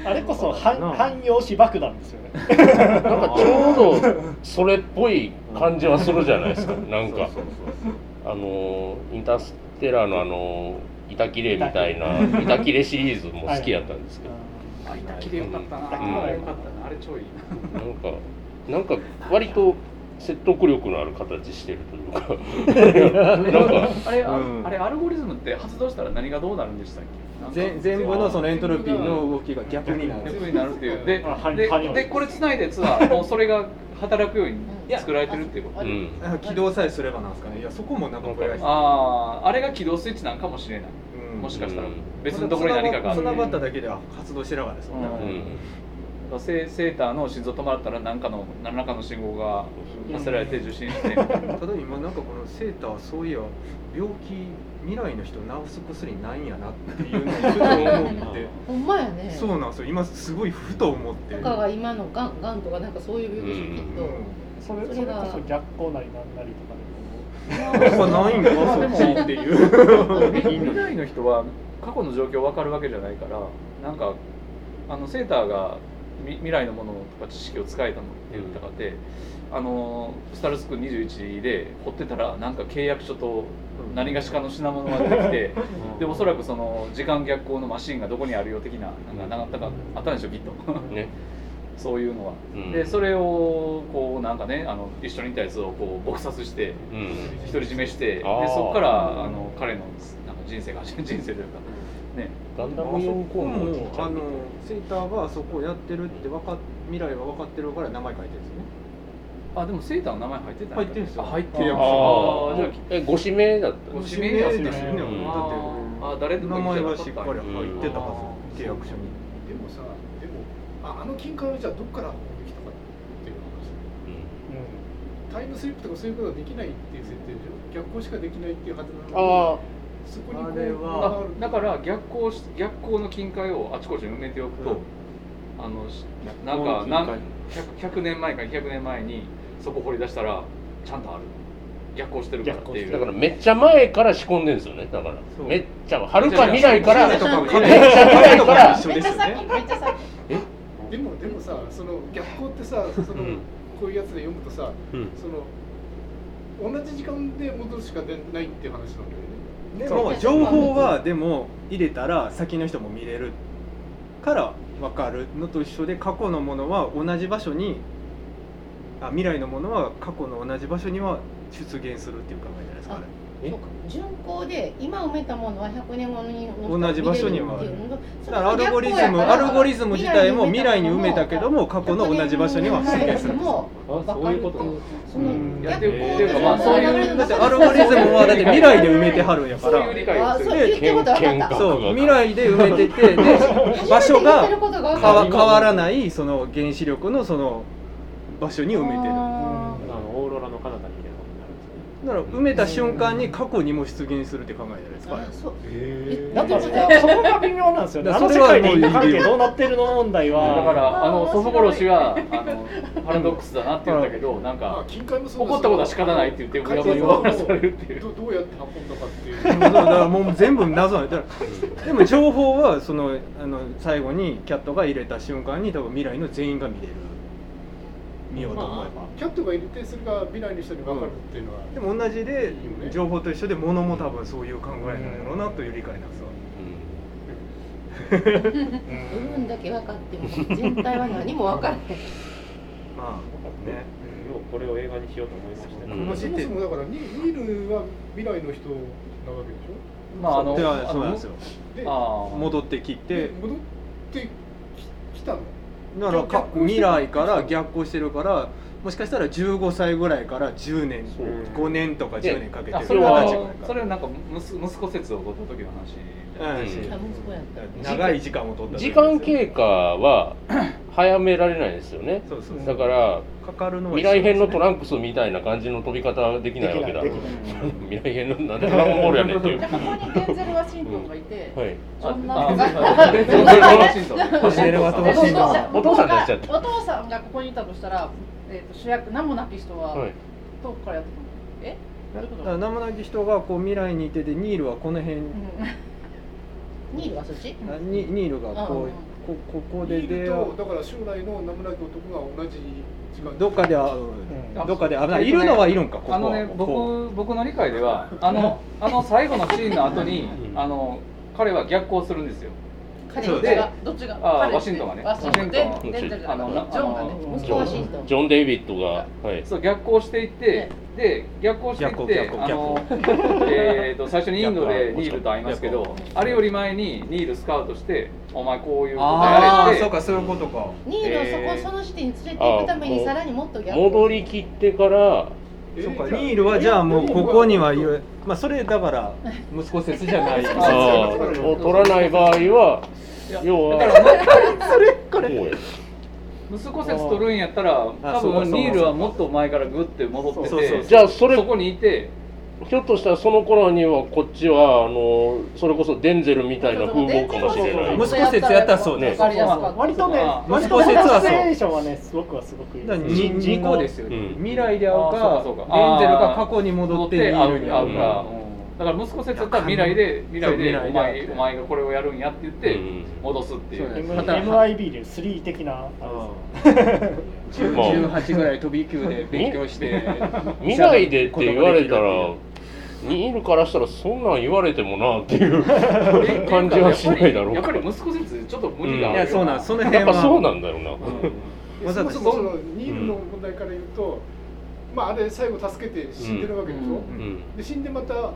あれこそ汎汎用紙爆弾ですよね。なんかちょうどそれっぽい感じはするじゃないですか。なんか。あのインターステラーのあの板切れみたいな 板切れシリーズも好きやったんですけど。あ板切れよかったな、うん。あれよかったれ超い。いなんかなんか割と説得力のある形してるというか。なんかあれ、あうん。あれアルゴリズムって発動したら何がどうなるんでしたっけ？全全部のそのエントロピーの動きが逆になる。逆になるっていう。で ではいでこれつないでツアーもうそれが働くように作られてるっていうこと。うん。あ起動さえすればなんですかね。いやそこもなんかあああれが起動スイッチなんかもしれない。うん。もしかしたら。うん。別のところに何かがあるつながっただけでは発動してなかったですもんね。うんセセーターの心臓止まったら何かの何らかの信号が発せられて受信して。ただ今なんかこのセーターそういや病気未来の人治す薬ないんやなっていうのをふと思って。ほんまやね。そうなんですよ。今すごいふと思って。とかが今のがんがんとかなんかそういう病気きっと、それそれこそ逆光なりなんなりとかやっぱないんかそっちっていう。未来の人は過去の状況分かるわけじゃないからなんかあのセーターがみ未来のものとか知識を使えたのって言ったかって、あのスタルスク21で掘ってたらなんか契約書と何がしかの品物が出てきて、でおそらくその時間逆行のマシンがどこにあるよ的ななんかなかったかあったんでしょきっと。ね。そういうのは、うん。でそれをこうなんかねあの一緒にいたやつをこう撲殺してうん。独り占めしてでそこからあの彼のなんか人生が人生というかね。ガンダあム4コーンもあのセーターがそこをやってるって分か未来は分かってるから名前書いてるんですよね。あでもセーターの名前入ってた入ってんすよあ入ってる契約あーじゃあえご指名だったご指名やったんですよねうんだってああ誰でも名前はしっかり入ってたはず契約書に。でもさでもああの金塊をじゃあどっから運んできたかっていう話。タイムスリップとかそういうことはできないっていう設定でしょ？逆行しかできないっていうはずなのに。あそこにこうあれは。あだから逆行し逆行の金塊をあちこちに埋めておくと、あのしなんかなん 100, 100年前か200年前にそこ掘り出したらちゃんとある。逆行してるからっていう。だからめっちゃ前から仕込んでるんですよね。だから。めっちゃはるか未来からめっちゃ前から一緒めっちゃですよね先。めっちゃ先。でもでもさその逆行ってさその、うんこういうやつで読むとさうん。その同じ時間で戻るしか出ないっていう話なんだよねでも情報はでも入れたら先の人も見れるから分かるのと一緒で過去のものは同じ場所にあ未来のものは過去の同じ場所には出現するっていう考えじゃないですかね巡航で今埋めたものは100年後に同じ場所にはある。だからアルゴリズムアルゴリズム自体も未来に埋めたけども過去の同じ場所には出現する。んですそういうこと。そのうん。逆っていうかまあそういうだってアルゴリズムはだって未来で埋めてはるんやから。そう未来で埋めててで場所が変わ変わらないその原子力のその場所に埋めてる。ああのオーロラの彼方にだから埋めた瞬間に過去にも出現するって考えじゃないですか。ーあそう。へだだかかららそこが微妙なんですよね。あの世界で因果関係どうなってるの問題だはからあの祖父殺しはあの パラドックスだなって言ったけどなんあか金塊もそう起こったことは仕方ないって言ってうやむや終わらされるっていうどどうやって運んだかっていう。だからだからもう全部謎なんだからでも情報はそのあの最後にキャットが入れた瞬間に多分未来の全員が見れる見ようと思えば、まあ、キャットが入れてそれが未来の人に分かるっていうのは、でも同じでいいよね。情報と一緒で物も多分そういう考えなんやろうなという理解なんですよ。部分だけ分かっても全体は何も分からない まあね。ようこれを映画にしようと思いましたね、うん。まあ、そもそもだからニニールは未来の人なわけでしょ？まああのそうなんですよ。で戻ってきでて戻ってききたの？だからか未来から逆行してるからもしかしたら15歳ぐらいから10年そう。5年とか10年かけてそれはそれはなんか息息子説を取った時の話うんうん。あ息子やった。長い時間を取った時間経過は早められないですよね。そうそうそう。だからかかるのは未来編のトランンクスみたいな感じの飛び方はできないわけだ。未来編のなんでドラゴンボールやねんっていう。ここにデンゼル・ワシントンがいて、はい。そんな。デンゼルワシントンお父さんがここにいたとしたら、えー、と主役名もなき人ははい。遠くからやってくるえ？どういうこと？だから名もなき人がこう未来にいててニールはこの辺。うん。ニールはそっち？あニニールがこうんうこここでニ出会ールとだから将来の名もなき男が同じどっかで会う。うん。どっかで会う。いるのはいるんかここ。はあのねこ僕僕の理解ではあのあの最後のシーンの後にあの彼は逆行するんですよ彼そうどっちがどっちがあ彼ワシントンがね。ワシントンでワシントン。デンゼルじゃなくてあのなジョンがね息子ワシントン。ジョン・デイビッドがはい。そう逆行していってで逆行していって逆行あの えーと最初にインドでニールと会いますけどあれより前にニールスカウトしてお前こういうことあやれって。あそうかそういうことか。ニールをそこ、えー。その時点に連れて行くためにさらにもっと逆戻りきってからえそうか。ニールはじゃあもうここには言う まあそれだから。息子説じゃない。あー。を取らない場合は要は。だからこうや。息子説取るんやったら多分ニールはもっと前からグッて戻ってそうそうそうてじゃあそれそこにいてひょっとしたらその頃にはこっちはあのそれこそデンゼルみたいな風貌かもしれない。息子説やったらそうね。割とねあ割と息子説はそう。ションはねすごくはすごくいいだからに二個ですよね、うん。未来で会うあかデンゼルが過去に戻って会うか、会うか、だから息子説だったら未来で未来で。お前お前がこれをやるんやって言ってうん。戻すっていう、そうた MIB で3的なあまあ18ぐらい飛び級で勉強して 未来 でって言われたらニールからしたらそんなん言われてもなっていうえ 感じはしないだろう。かやっぱり息子説ちょっと無理があるよいやそうなんその辺やっぱそうはなんだろうな、でわざと。そもそもそのニールの問題から言うと、まああれ最後助けて死んでるわけでしょ、うん。うん。で死んでまた戻っ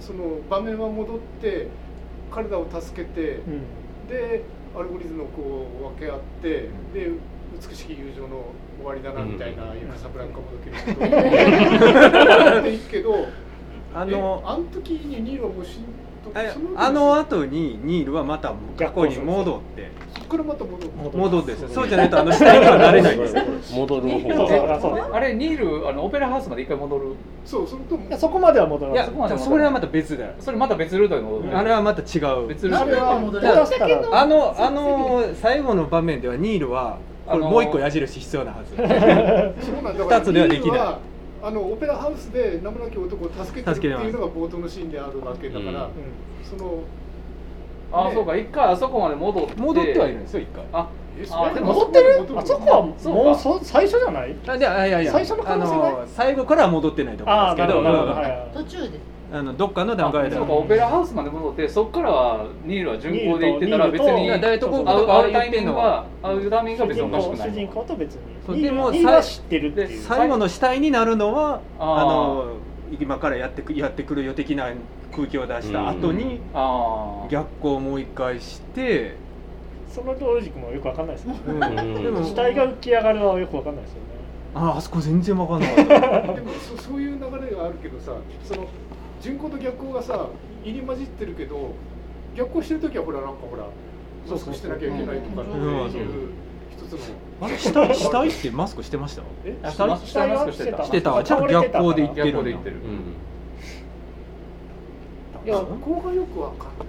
その場面は戻って彼らを助けて、うん。でアルゴリズムをこう分け合ってで美しき友情の終わりだなみたいな、うん。カサブランカもどける けどっていくけどあえのあの時にニールはもう死んあそのあの後にニールはまた過去に戻って。そこからまた戻る。戻ってですそうじゃないとあの死体にはなれないんですよ。戻る方そうそうがあれニールあのオペラハウスまで一回戻る？そうそれとも。いやそこまでは戻らい。やないそこまで戻るそれはまた別だよ。それまた別ルートに戻る。あれはまた違う。別ルートに戻れ下手したらあのあの最後の場面ではニールはこれもう一個矢印必要なはず。そうなんだ。から二つではできないあのオペラハウスで名もなき男を助けてるっていうのが冒頭のシーンであるわけだから、うん。そのあそうか。一回あそこまで戻って。戻ってはいるんですよ一回。あえあでも戻ってる？戻あそこはもうか。そ最初じゃない？あでいやいやいや。最初の可能性最後からは戻ってないと思うんですけど。はいはい途中であのどっかの段階でそうかオペラハウスまで戻ってそこからはニールは巡行で行ってたら別に大東国会うとか会うタイミングは。会うタイミングが別におかしくない。主人公と別に。でもニールニールは知ってるっていう。最後の死体になるのはあの今からやってくやってくるよ的な空気を出した後にああ逆行をもう一回して、そのロジックもよくわかんないですよね。うん。うん。でも死体が浮き上がるはよくわかんないですよね。ああそこ全然わかんなかった。でもそそういう流れがあるけどさその順行と逆行がさ入り混じってるけど逆行してる時はほらなんかほらマスクしてなきゃいけないとかっていううん。一つの。あれ死体死体ってマスクしてました？え？あ死体死体マスクしてた。してた。じゃあ逆光で行ってる逆行で行ってるいやここがよくわかんない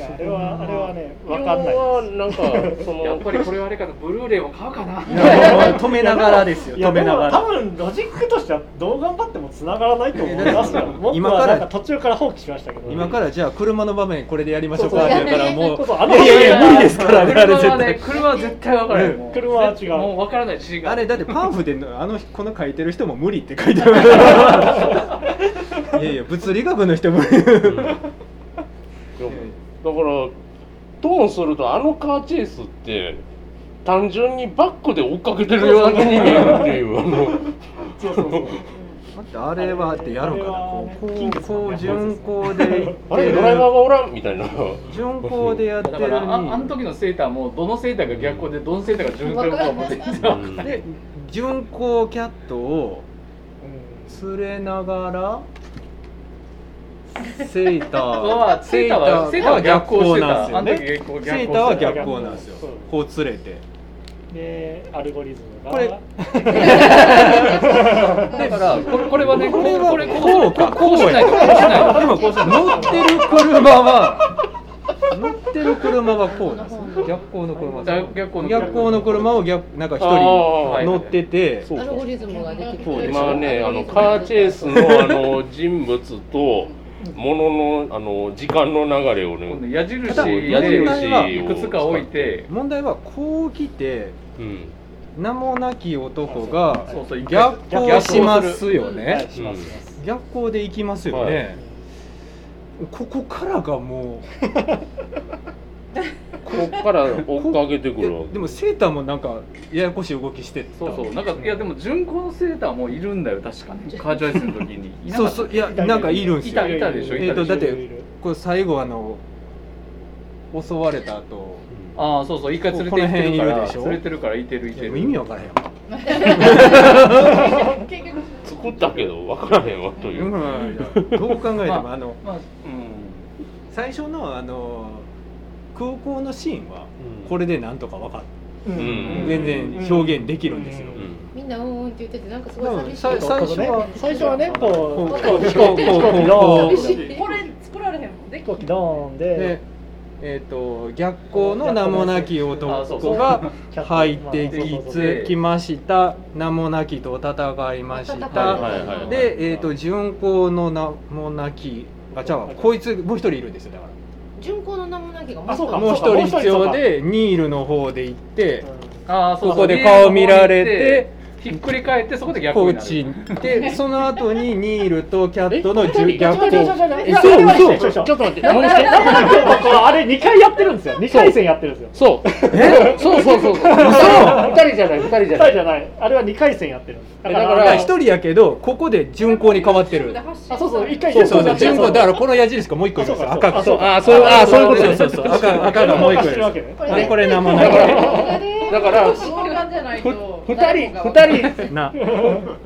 いやあれはあれはねわかんない要はなんか そのやっぱりこれはあれかな。ブルーレイを買うかな。止めながらですよ。止めながでも多ら分ロジックとしてはどう頑張っても繋がらないと思いますよ。僕今からはなんか途中から放棄しましたけど今からじゃあ車の場面これでやりましょうか。って言ったらもう。そうそうあのいやいやいや無理ですからね。あれ車はね絶対車は絶対分からない。もう車は違う。もう分からない違うあれだって パンフであのこの書いてる人も無理って書いてある。いやいや物理学の人無理だからともするとあのカーチェイスって単純にバックで追っかけてるような気に見えるっていうあのそうそうそう。待ってあれはってやろうかな。こうこうこう順行で行あってれドライバーがおらんみたいな順行でやってだるからああのに時のセーターもどのセーターが逆光でどのセーターが順光か持ってきてたうんで順行キャットをうん連れながらセー。タはーセーターはセーターは逆行してた。なんですよね。セーターは逆逆光なんですよ。こう連れて。でアルゴリズムが。これ。だからこれこれはねこれこれこうか。こうしないとこうしないと。でも乗ってる車は乗ってる車はこうなんですよ。逆光の車。逆逆光の逆光の車を逆なんか一人乗ってて。そうアルゴリズムができる。今ねあのカーチェイスのあの人物ともののあの時間の流れをね矢印矢印をいくつか置いて問題はこう来てうん。名もなき男が逆行しますよはいね。逆行で行きますよね、ここからがもう こっから追っかけてくるわいやでもセーターもなんかややこしい動きしてた。そうそう。なんかいやでも順光のセーターもいるんだよ確かに。カーチョイスの時に。そうそういやなんかいるんすよ。いたいたでしょいたでしょ。えーとだってこれ最後あの襲われた後。ああそうそう一回連れて行ってるからでしょ？連れてるからいてるいてる。意味わからへんわ。結局作ったけど分からへんわという。どう考えてもあのまあうん。最初のあの空港のシーンはこれでなんとか分かっ全然表現できるんですよ。うん。みんなうんうんって言っててなんかすごい寂しいさ最初は最初はねこうこう飛行機こうこう飛行機ドこうーンこれ作られへんもんで飛行機ドーンででえー、と逆光の名もなき男が入ってきつきました名もなきと戦いましはいたで、えー、と巡行の名もなきあじゃあこいつもう一人いるんですよだか順行の名もなきがあそうからもう一人必要でニールの方で行ってああそうそうここで顔見られてひっくり返ってそこで逆こになる。っち行って その後にニールとキャットの逆ちょちょちょ光ちょ嘘嘘。ちょっと待って何してあれ2回やってるんですよ2回戦やってるんですよそうえそうそうそうそう嘘二人じゃない二人じゃ2ない回じゃないあれは2回戦やってるんですだから一人やけどここで巡行に変わってるあそうそう1回そうそうそう順巡行だからこの矢印がもう一個いるんですよ赤くそうあそうあそういうことそうそうそう赤赤がもう一個いるこれ名もなきだから二人二人な。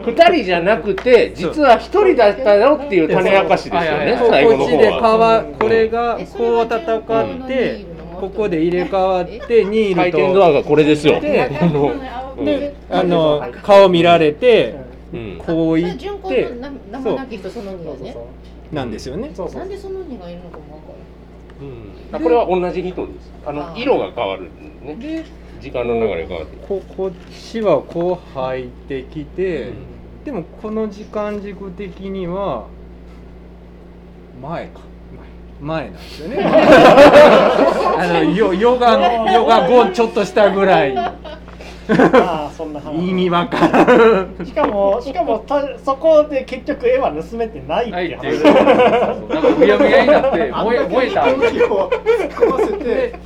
二人じゃなくて実は一人だったよっていう種明かしですよね最後のこっちで方は。川これがこう戦ってここで入れ替わってニー回ルと。転ドアがこれですよ。であの顔見られてうん。こうそ言ってな生なき人その2なんですよね。なんでその2がいるのかもわかうん。あこれは同じ人です。あの色が変わるね。で時間の流れが変わって。ここっちはこう入ってきて、でもこの時間軸的には前か。前なんですよね。あのよヨガヨガ後ちょっとしたぐらいああそんな話。意味わからん。しかもしかもたそこで結局絵は盗めてないっていう。話かうやむやになって燃え燃えた飛行機を突っ込ませて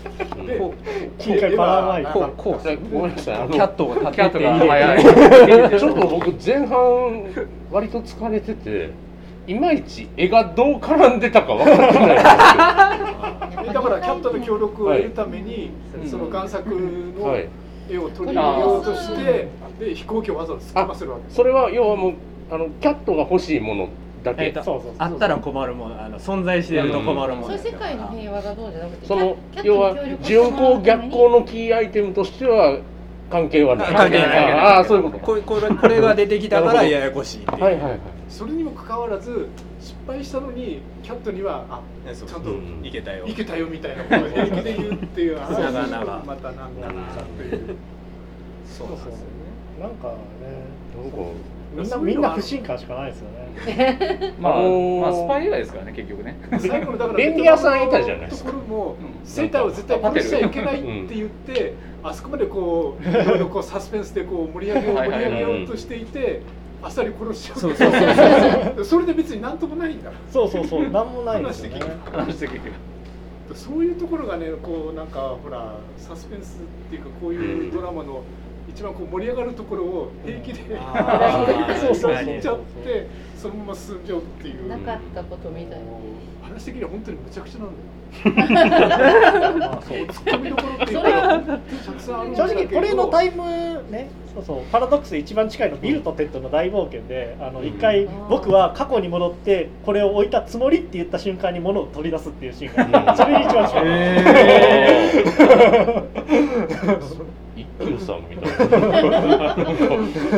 金塊パラマイうこうこうごめんなさい。あのキャットを立キャットが早てい。ちょっと僕前半割と疲れてていまいち絵がどう絡んでたか分かってない。んですだからキャットの協力を得るために、はい。その贋作のはい、絵を取り入れようとして、で飛行機をわざわざ突っ込ませるわけそれは要はもうあのキャットが欲しいものだけ、えっとそうそうそう。あったら困るものあの存在してると困るものるそれ世界の平和がどうじゃなくてその要はキャットに協力して巡航もらうために逆行のキーアイテムとしては関係はない。関係ない。ああそういうことこれこれこれが出てきたからややこしいっていう。はいはいはい。それにもかかわらず失敗したのにキャットにはあそうちゃんとうんいけたよ。いけたよみたいなことを平気で言うっていう話長々またなんかなっていう。そうなんですよね。なんかねなんかみんなみんな不信感しかないですよね。まあ、あのーまあスパイ映画ですからね結局ね。最後のだから便利屋さんいたじゃないですか。ところもうん生体を絶対殺しちゃいけないって言って、あそこまでこういろいろこうサスペンスでこう盛り上げよう盛り上げようとしていてあっさり殺しちゃう。そうそうそうそれで別になんともないんだ。そうそうそう。なんもないですよね。話的にそういうところがねこうなんかほらサスペンスっていうかこういうドラマの一番こう盛り上がるところを平気であー。そうそうっちゃってそのまま進んじゃうっていう。なかったことみたいな話的には本当にむちゃくちゃなんだよ。あそう。ツッコミどころっていうかたくさんあるんだ正けど直これのタイムねそうそう。パラドックスで一番近いのビルとテッドの大冒険であの一回うん僕は過去に戻ってこれを置いたつもりって言った瞬間に物を取り出すっていうシーンがあってそれに一番近い、へ 一休さん。みたいな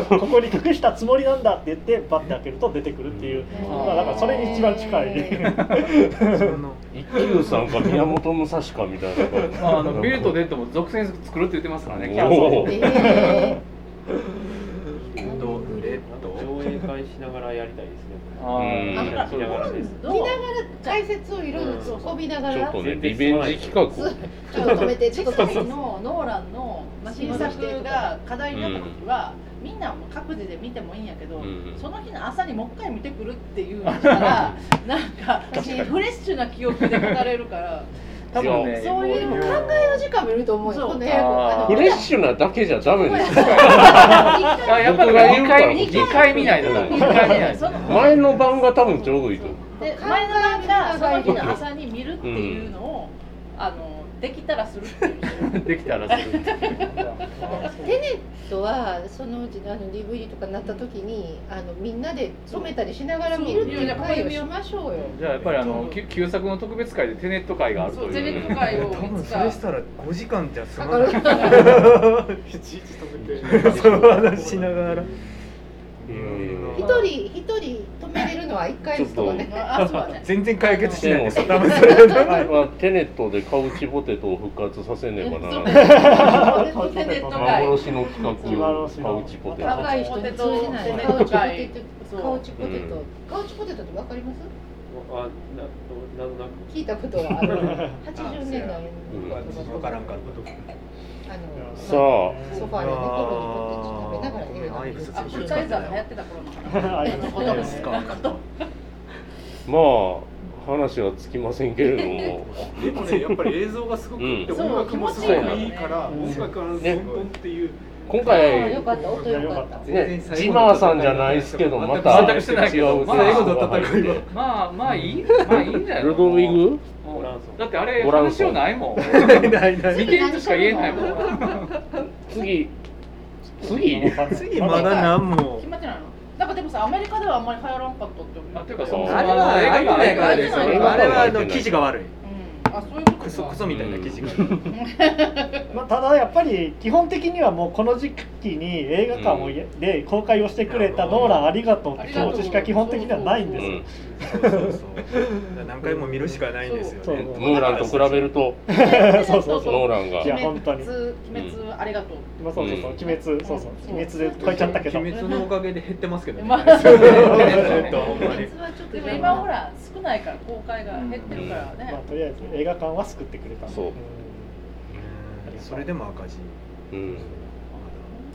ここに隠したつもりなんだって言ってバッて開けると出てくるっていう、うん。まあ、だからそれに一番近い。一休さんか宮本武蔵かみたいなまああのビルとデッドも続編作るって言ってますからねおー。えレッドレッド上映会しながらやりたいです見ながら。です。ー見ながら解説をいろいろ突っ込みながら。ちょっとねリベンジ企画。をちょっと止めてちょっと世界止めてのノーランの新作が課題になった時は、みんなも各自で見てもいいんやけど、うん。その日の朝にもう一回見てくるっていうのしたらなんかフレッシュな記憶で語れるから多分ねそういうも考える時間もいると思うよそう。この映画あーあのフレッシュなだけじゃダメです。よあやっぱり僕が言う2から回二回見ないとダメ。前の晩が多分ちょうどいいと思う。で前の晩がその日の朝に見るっていうのを、あのできたらする。できたらする。テネットはそのうちあの DVD とかになった時にあのみんなで止めたりしながら見るっていう会をしましょうよ。じゃあやっぱりあのき旧作の特別会でテネット会があるという。そうテネット会を。多分それしたら5時間じゃ済まない。るいちいち止めて。その話しながら。一一人一人るのは一回ですとかね。全然解決しない。ですでも多分それまあ、テネットでカウチポテトを復活させねばならない。幻の企画カウチポテト若い人に通じない。カウチポテトカウチポテトうん。カウチポテトってわかります？あ、な、なんとなく。聞いたことはある。80年代の分からんかあのさあソファーで食べながら映画アイザーが流行ってた頃のまあ話はつきませんけれどもでもねやっぱり映像がすごくって、うん。音楽もすごくいいから、う。ん音楽はどんね。どんっていう、今あ回よかった音よかった。ねジマーさんじゃないですけどまた全くしてないけど違うまあまあまあいいまあいいんじゃないルドウィグ？だってあれゴランソン。話よないもん。見てるとしか言えないもん。次。次？次まだ何も。決まってないの？なんかでもさアメリカではあんまり流行らんかったって思う。あていうかそそう。もそもあれは映画あれないからですよ映画あれはあの記事が悪いソクソみたいな記事が。まあ、ただやっぱり基本的にはもうこの時期に映画館をやで公開をしてくれたノーランありがとうって気持ちしか基本的にはないんですよ、そうそうそう。何回も見るしかないんですよそうねムーランと比べると。そうそうそう。ノーランが。いや本当に。鬼滅鬼滅ありがとう。まあそうそうそう、うん。鬼滅、そうそう、鬼滅で超えちゃったけど。鬼滅のおかげで減ってますけどね。まあ。ずっとほんまに。はちょっとでも今ほら少ないから公開が減ってるからまあね、とりあえず映画館は救ってくれた。そうん。うん。それでも赤字。うん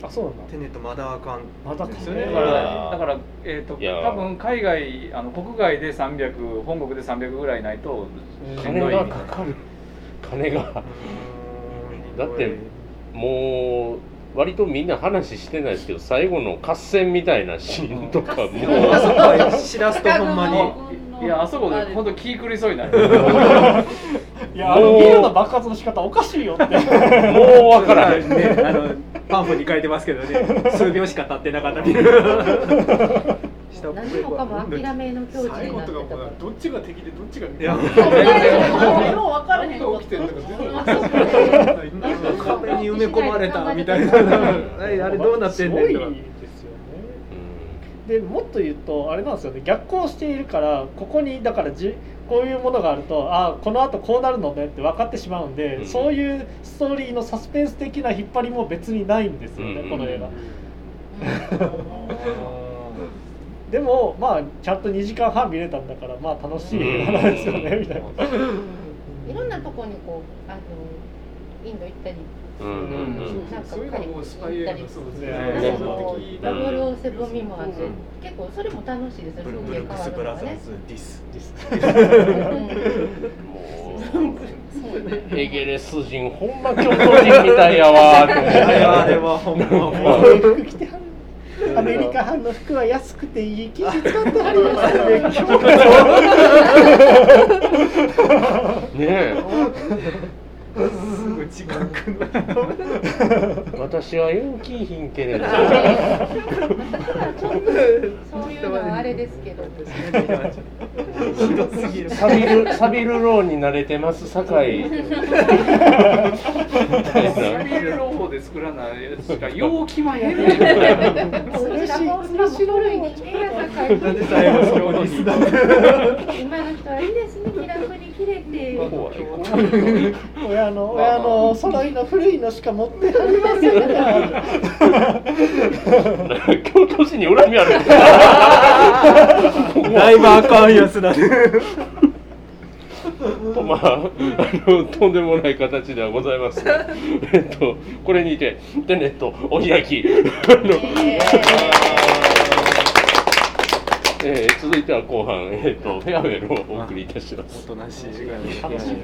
あ、そうなんだ。テネットまだあかんまだかですよねだからだからえっ、といや多分海外あの国外で300本国で300ぐらいないと金がかかる。金が。だってもう割とみんな話してないですけど最後の合戦みたいなシーンとかも。うあそこはしらすとほんまにいやあそこで本当気狂いそうになる。いや、あのビルの爆発の仕方おかしいよって。もう分からへん。ねあのパンフに書いてますけどね。数秒しか経ってなかったビル。何もかも諦めの境地になってとかもなたからどっちが敵でどっちが味いや。方そうよう分からへん起きてるのか全然分からない壁に埋め込まれたみたいなあれあれどうなってんねんとかでもっと言うとあれなんですよね。逆行しているからここにだからじこういうものがあるとあこのあとこうなるのねって分かってしまうんで、うんそういうストーリーのサスペンス的な引っ張りも別にないんですよね、うんこの映画。でもまあちゃんと2時間半見れたんだからまあ楽しい映画なんですよね、うんみたいな。いろんなとこにこうあのインド行ったり。うんうんうん。なんかそういうのもスパイ映画のそうですね。ねなんかこ的うダブルオーセブンミもあって。うん結構それも楽しいですねブルブルックスブラザーズ。ディス。もうエゲレス人ほんま京都人みたいやわもう服着て。はるアメリカ班の服は安くていい生地使ってはりますよねねえ すぐ近くの私はヤンキー品けれど。そういうのはあれですけど。ひどすぎるサビルサビルローンに慣れてます酒井。サビルローで作らないしかよう決まへんねん。うちらもう古い人間やさかいなんで最後それをディスなんだ今の人はいいですね気楽に切れて。親の親の揃いの古いのしか持ってはりません京都市に恨みあるだいぶあかんやつだね。まあ、あのとんでもない形ではございます。が、えっと、これにて、テネット、お開き。えー続いては後半、えっと、フェアウェルをお送りいたします。おとなしい時間楽しみ